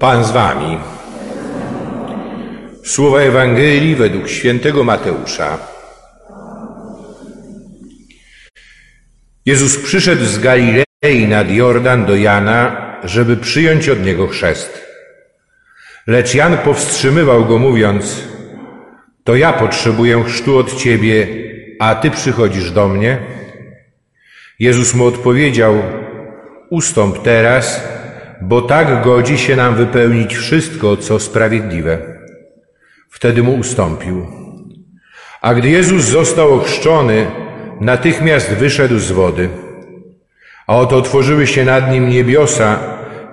Pan z wami. Słowa Ewangelii według świętego Mateusza. Jezus przyszedł z Galilei nad Jordan do Jana, żeby przyjąć od niego chrzest. Lecz Jan powstrzymywał go, mówiąc: To ja potrzebuję chrztu od ciebie, a ty przychodzisz do mnie. Jezus mu odpowiedział: Ustąp teraz, bo tak godzi się nam wypełnić wszystko, co sprawiedliwe. Wtedy mu ustąpił. A gdy Jezus został ochrzczony, natychmiast wyszedł z wody. A oto otworzyły się nad nim niebiosa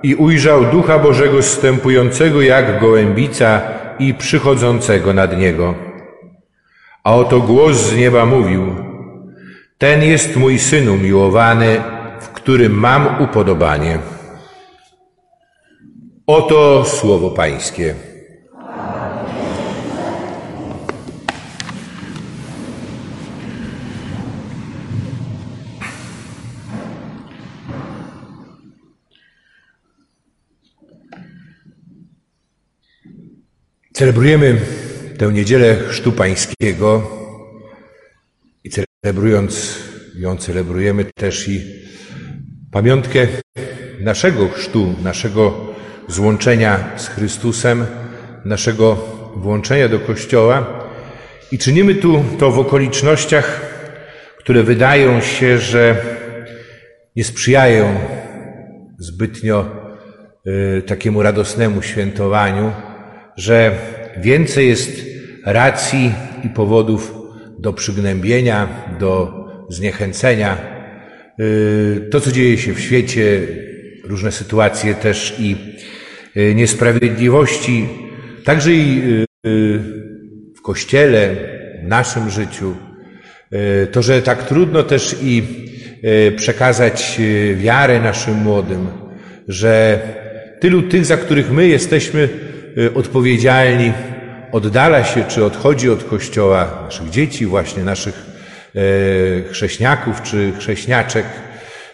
i ujrzał Ducha Bożego zstępującego jak gołębica i przychodzącego nad niego. A oto głos z nieba mówił, ten jest mój Syn umiłowany, w którym mam upodobanie. Oto słowo Pańskie. Celebrujemy tę niedzielę Chrztu Pańskiego i celebrując ją, celebrujemy też i pamiątkę naszego chrztu, naszego złączenia z Chrystusem, naszego włączenia do Kościoła i czynimy tu to w okolicznościach, które wydają się, że nie sprzyjają zbytnio y, takiemu radosnemu świętowaniu, że więcej jest racji i powodów do przygnębienia, do zniechęcenia. Y, to, co dzieje się w świecie, różne sytuacje też i niesprawiedliwości, także i y, w kościele, w naszym życiu, to, że tak trudno też i przekazać wiarę naszym młodym, że tylu tych, za których my jesteśmy odpowiedzialni, oddala się czy odchodzi od Kościoła, naszych dzieci, właśnie naszych e, chrześniaków czy chrześniaczek,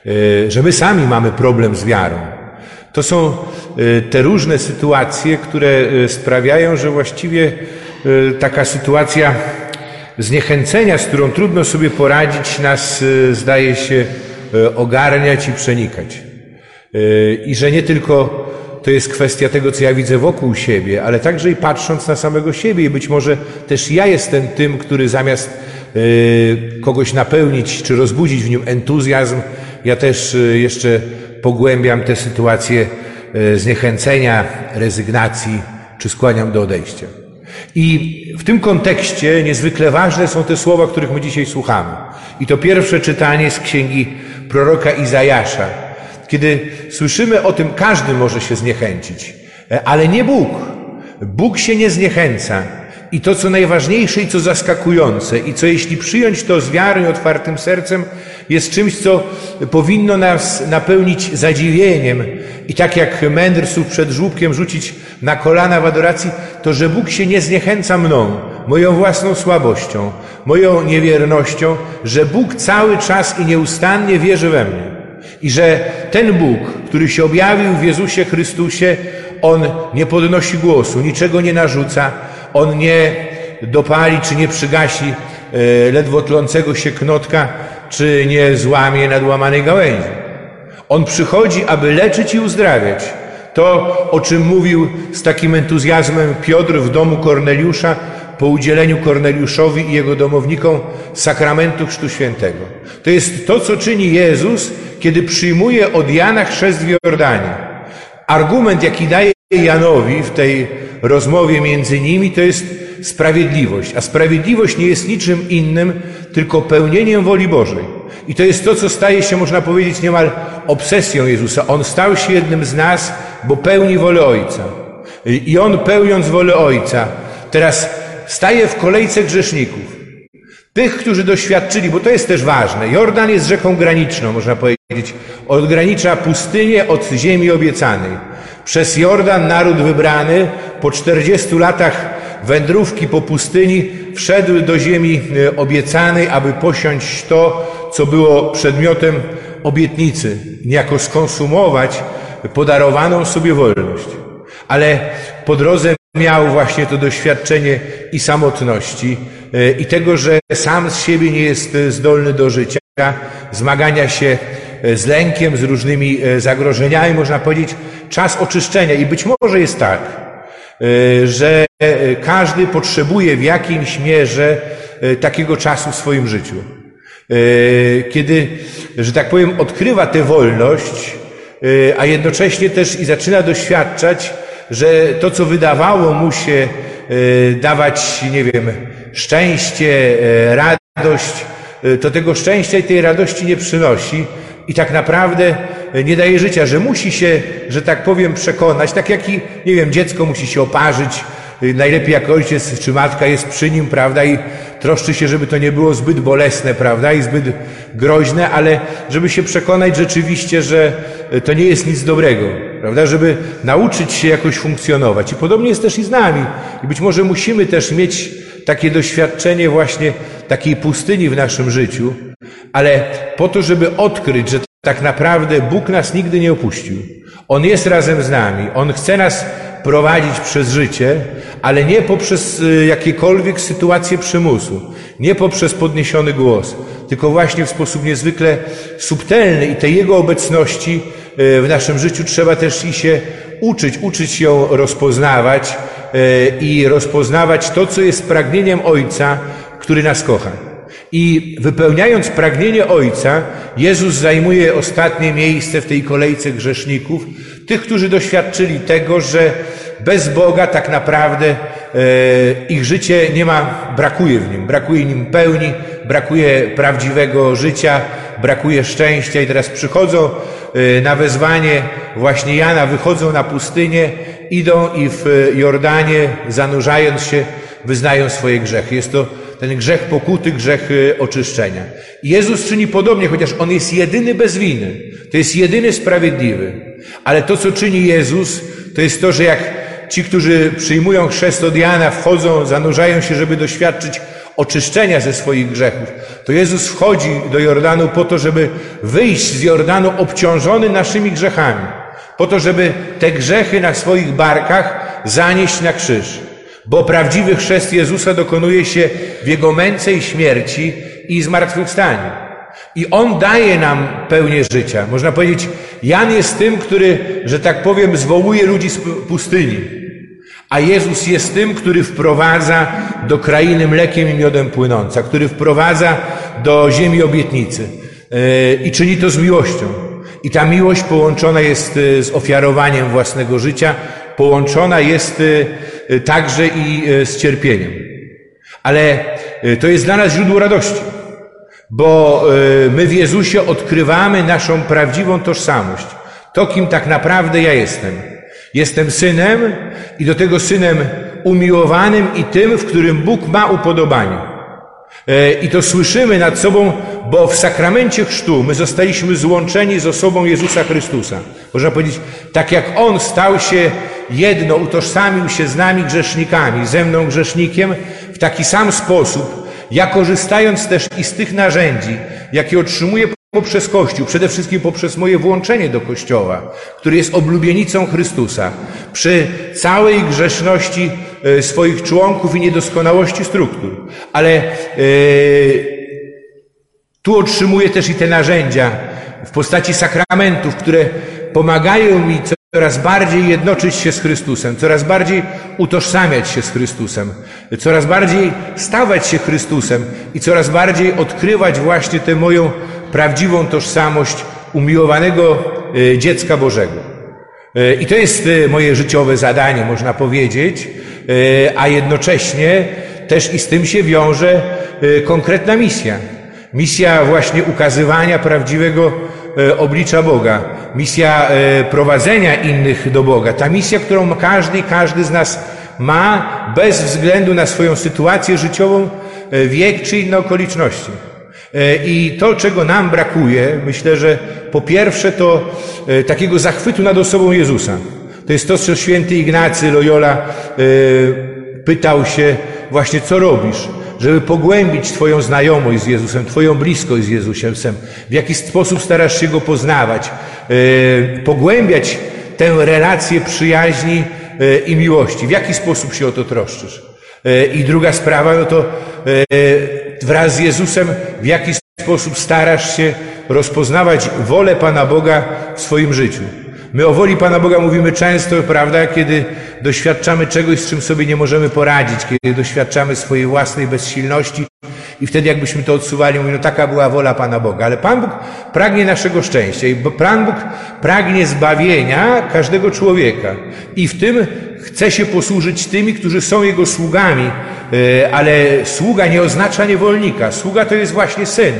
e, że my sami mamy problem z wiarą. To są e, te różne sytuacje, które sprawiają, że właściwie taka sytuacja zniechęcenia, z którą trudno sobie poradzić, nas zdaje się ogarniać i przenikać. I że nie tylko to jest kwestia tego, co ja widzę wokół siebie, ale także i patrząc na samego siebie. I być może też ja jestem tym, który zamiast y, kogoś napełnić czy rozbudzić w nim entuzjazm, ja też y, jeszcze pogłębiam tę sytuację y, zniechęcenia, rezygnacji, czy skłaniam do odejścia. I w tym kontekście niezwykle ważne są te słowa, których my dzisiaj słuchamy. I to pierwsze czytanie z księgi proroka Izajasza, kiedy słyszymy o tym, każdy może się zniechęcić, e, ale nie Bóg. Bóg się nie zniechęca. I to, co najważniejsze i co zaskakujące, i co jeśli przyjąć to z wiarą i otwartym sercem, jest czymś, co powinno nas napełnić zadziwieniem. I tak jak mędrców przed żłóbkiem rzucić na kolana w adoracji, to że Bóg się nie zniechęca mną, moją własną słabością, moją niewiernością, że Bóg cały czas i nieustannie wierzy we mnie. I że ten Bóg, który się objawił w Jezusie Chrystusie, On nie podnosi głosu, niczego nie narzuca, On nie dopali czy nie przygasi e, ledwo tlącego się knotka, czy nie złamie nadłamanej gałęzi. On przychodzi, aby leczyć i uzdrawiać. To, o czym mówił z takim entuzjazmem Piotr w domu Korneliusza, po udzieleniu Korneliuszowi i jego domownikom sakramentu Chrztu Świętego. To jest to, co czyni Jezus, kiedy przyjmuje od Jana chrzest w Jordanie. Argument, jaki daje Janowi w tej rozmowie między nimi, to jest sprawiedliwość. A sprawiedliwość nie jest niczym innym, tylko pełnieniem woli Bożej. I to jest to, co staje się, można powiedzieć, niemal obsesją Jezusa. On stał się jednym z nas, bo pełni wolę Ojca. I On pełniąc wolę Ojca, teraz staje w kolejce grzeszników. Tych, którzy doświadczyli, bo to jest też ważne. Jordan jest rzeką graniczną, można powiedzieć. Odgranicza pustynię od ziemi obiecanej. Przez Jordan naród wybrany po 40 latach wędrówki po pustyni wszedł do ziemi e, obiecanej, aby posiąść to, co było przedmiotem obietnicy, niejako skonsumować podarowaną sobie wolność. ale po drodze miał właśnie to doświadczenie i samotności, e, i tego, że sam z siebie nie jest zdolny do życia, zmagania się e, z lękiem, z różnymi e, zagrożeniami, można powiedzieć, czas oczyszczenia. I być może jest tak, że każdy potrzebuje w jakimś mierze takiego czasu w swoim życiu. Kiedy, że tak powiem, odkrywa tę wolność, a jednocześnie też i zaczyna doświadczać że to, co wydawało mu się e, dawać, nie wiem, szczęście, e, radość, e, to tego szczęścia i tej radości nie przynosi i tak naprawdę nie daje życia, że musi się, że tak powiem, przekonać, tak jak i, nie wiem, dziecko musi się oparzyć, najlepiej jak ojciec czy matka jest przy nim, prawda, i troszczy się, żeby to nie było zbyt bolesne, prawda, i zbyt groźne, ale żeby się przekonać rzeczywiście, że to nie jest nic dobrego, prawda, żeby nauczyć się jakoś funkcjonować. I podobnie jest też i z nami. I być może musimy też mieć takie doświadczenie właśnie takiej pustyni w naszym życiu, ale po to, żeby odkryć, że tak naprawdę Bóg nas nigdy nie opuścił. On jest razem z nami. On chce nas prowadzić przez życie, ale nie poprzez y, jakiekolwiek sytuacje przymusu, nie poprzez podniesiony głos, tylko właśnie w sposób niezwykle subtelny i tej Jego obecności y, w naszym życiu trzeba też i się uczyć, uczyć ją rozpoznawać y, i rozpoznawać to, co jest pragnieniem Ojca, który nas kocha. I wypełniając pragnienie Ojca, Jezus zajmuje ostatnie miejsce w tej kolejce grzeszników, tych, którzy doświadczyli tego, że bez Boga tak naprawdę e, ich życie nie ma, brakuje w nim, brakuje nim pełni, brakuje prawdziwego życia, brakuje szczęścia i teraz przychodzą e, na wezwanie właśnie Jana, wychodzą na pustynię, idą i w Jordanie, zanurzając się, wyznają swoje grzechy. Jest to ten grzech pokuty, grzech e, oczyszczenia. Jezus czyni podobnie, chociaż On jest jedyny bez winy. To jest jedyny sprawiedliwy. Ale to, co czyni Jezus, to jest to, że jak ci, którzy przyjmują chrzest od Jana, wchodzą, zanurzają się, żeby doświadczyć oczyszczenia ze swoich grzechów, to Jezus wchodzi do Jordanu po to, żeby wyjść z Jordanu obciążony naszymi grzechami, po to, żeby te grzechy na swoich barkach zanieść na krzyż. Bo prawdziwy chrzest Jezusa dokonuje się w Jego męce i śmierci i zmartwychwstaniu. I On daje nam pełnię życia. Można powiedzieć, Jan jest tym, który, że tak powiem, zwołuje ludzi z pustyni. A Jezus jest tym, który wprowadza do krainy mlekiem i miodem płynąca, który wprowadza do ziemi obietnicy. E, I czyni to z miłością. I ta miłość połączona jest e, z ofiarowaniem własnego życia, połączona jest e, także i z cierpieniem. Ale to jest dla nas źródło radości, bo my w Jezusie odkrywamy naszą prawdziwą tożsamość. To, kim tak naprawdę ja jestem. Jestem synem i do tego synem umiłowanym i tym, w którym Bóg ma upodobanie. E, I to słyszymy nad sobą, bo w sakramencie chrztu my zostaliśmy złączeni z osobą Jezusa Chrystusa. Można powiedzieć, tak jak On stał się jedno, utożsamił się z nami grzesznikami, ze mną grzesznikiem, w taki sam sposób, ja korzystając też i z tych narzędzi, jakie otrzymuję poprzez Kościół, przede wszystkim poprzez moje włączenie do Kościoła, który jest oblubienicą Chrystusa, przy całej grzeszności e, swoich członków i niedoskonałości struktur. Ale e, tu otrzymuję też i te narzędzia w postaci sakramentów, które pomagają mi coraz bardziej jednoczyć się z Chrystusem, coraz bardziej utożsamiać się z Chrystusem, coraz bardziej stawać się Chrystusem i coraz bardziej odkrywać właśnie tę moją prawdziwą tożsamość umiłowanego e, dziecka Bożego. E, I to jest e, moje życiowe zadanie, można powiedzieć, a jednocześnie też i z tym się wiąże konkretna misja. Misja właśnie ukazywania prawdziwego oblicza Boga, misja prowadzenia innych do Boga, ta misja, którą każdy, każdy z nas ma bez względu na swoją sytuację życiową, wiek czy inne okoliczności. E, I to, czego nam brakuje, myślę, że po pierwsze to e, takiego zachwytu nad osobą Jezusa. To jest to, co święty Ignacy Loyola e, pytał się właśnie, co robisz, żeby pogłębić Twoją znajomość z Jezusem, Twoją bliskość z Jezusem, w jaki sposób starasz się Go poznawać, pogłębiać tę relację przyjaźni i miłości. W jaki sposób się o to troszczysz? I druga sprawa, no to wraz z Jezusem, w jaki sposób starasz się rozpoznawać wolę Pana Boga w swoim życiu. My o woli Pana Boga mówimy często, prawda, kiedy doświadczamy czegoś, z czym sobie nie możemy poradzić, kiedy doświadczamy swojej własnej bezsilności i wtedy jakbyśmy to odsuwali, mówimy, no taka była wola Pana Boga. Ale Pan Bóg pragnie naszego szczęścia i Pan Bóg pragnie zbawienia każdego człowieka. I w tym chce się posłużyć tymi, którzy są Jego sługami, e, ale sługa nie oznacza niewolnika. Sługa to jest właśnie syn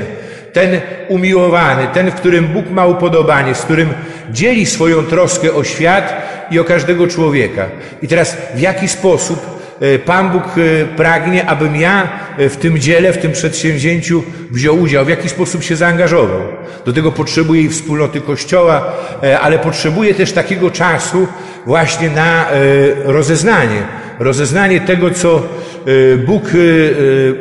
ten umiłowany, ten, w którym Bóg ma upodobanie, z którym dzieli swoją troskę o świat i o każdego człowieka. I teraz w jaki sposób e, Pan Bóg e, pragnie, abym ja e, w tym dziele, w tym przedsięwzięciu wziął udział, w jaki sposób się zaangażował. Do tego potrzebuje i wspólnoty Kościoła, ale potrzebuje też takiego czasu właśnie na rozeznanie. Rozeznanie tego, co Bóg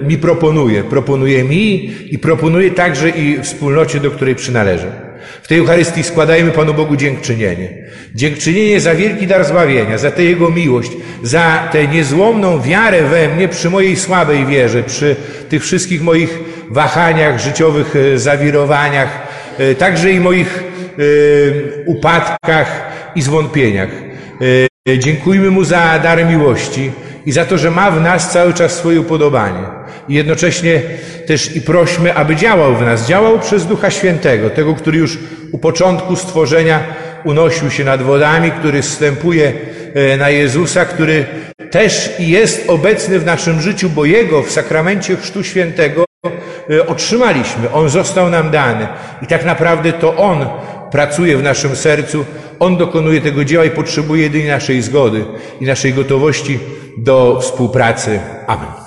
mi proponuje. Proponuje mi i proponuje także i wspólnocie, do której przynależę. W tej Eucharystii składajmy Panu Bogu dziękczynienie. Dziękczynienie za wielki dar zbawienia, za tę Jego miłość, za tę niezłomną wiarę we mnie przy mojej słabej wierze, przy tych wszystkich moich wahaniach, życiowych e, zawirowaniach, e, także i moich e, upadkach i zwątpieniach. Dziękujmy Mu za dar miłości i za to, że ma w nas cały czas swoje upodobanie. I jednocześnie też i prośmy, aby działał w nas, działał przez Ducha Świętego, tego, który już u początku stworzenia unosił się nad wodami, który wstępuje e, na Jezusa, który też jest obecny w naszym życiu, bo Jego w sakramencie Chrztu Świętego e, otrzymaliśmy. On został nam dany. I tak naprawdę to On pracuje w naszym sercu, On dokonuje tego dzieła i potrzebuje jedynie naszej zgody i naszej gotowości do współpracy. Amen.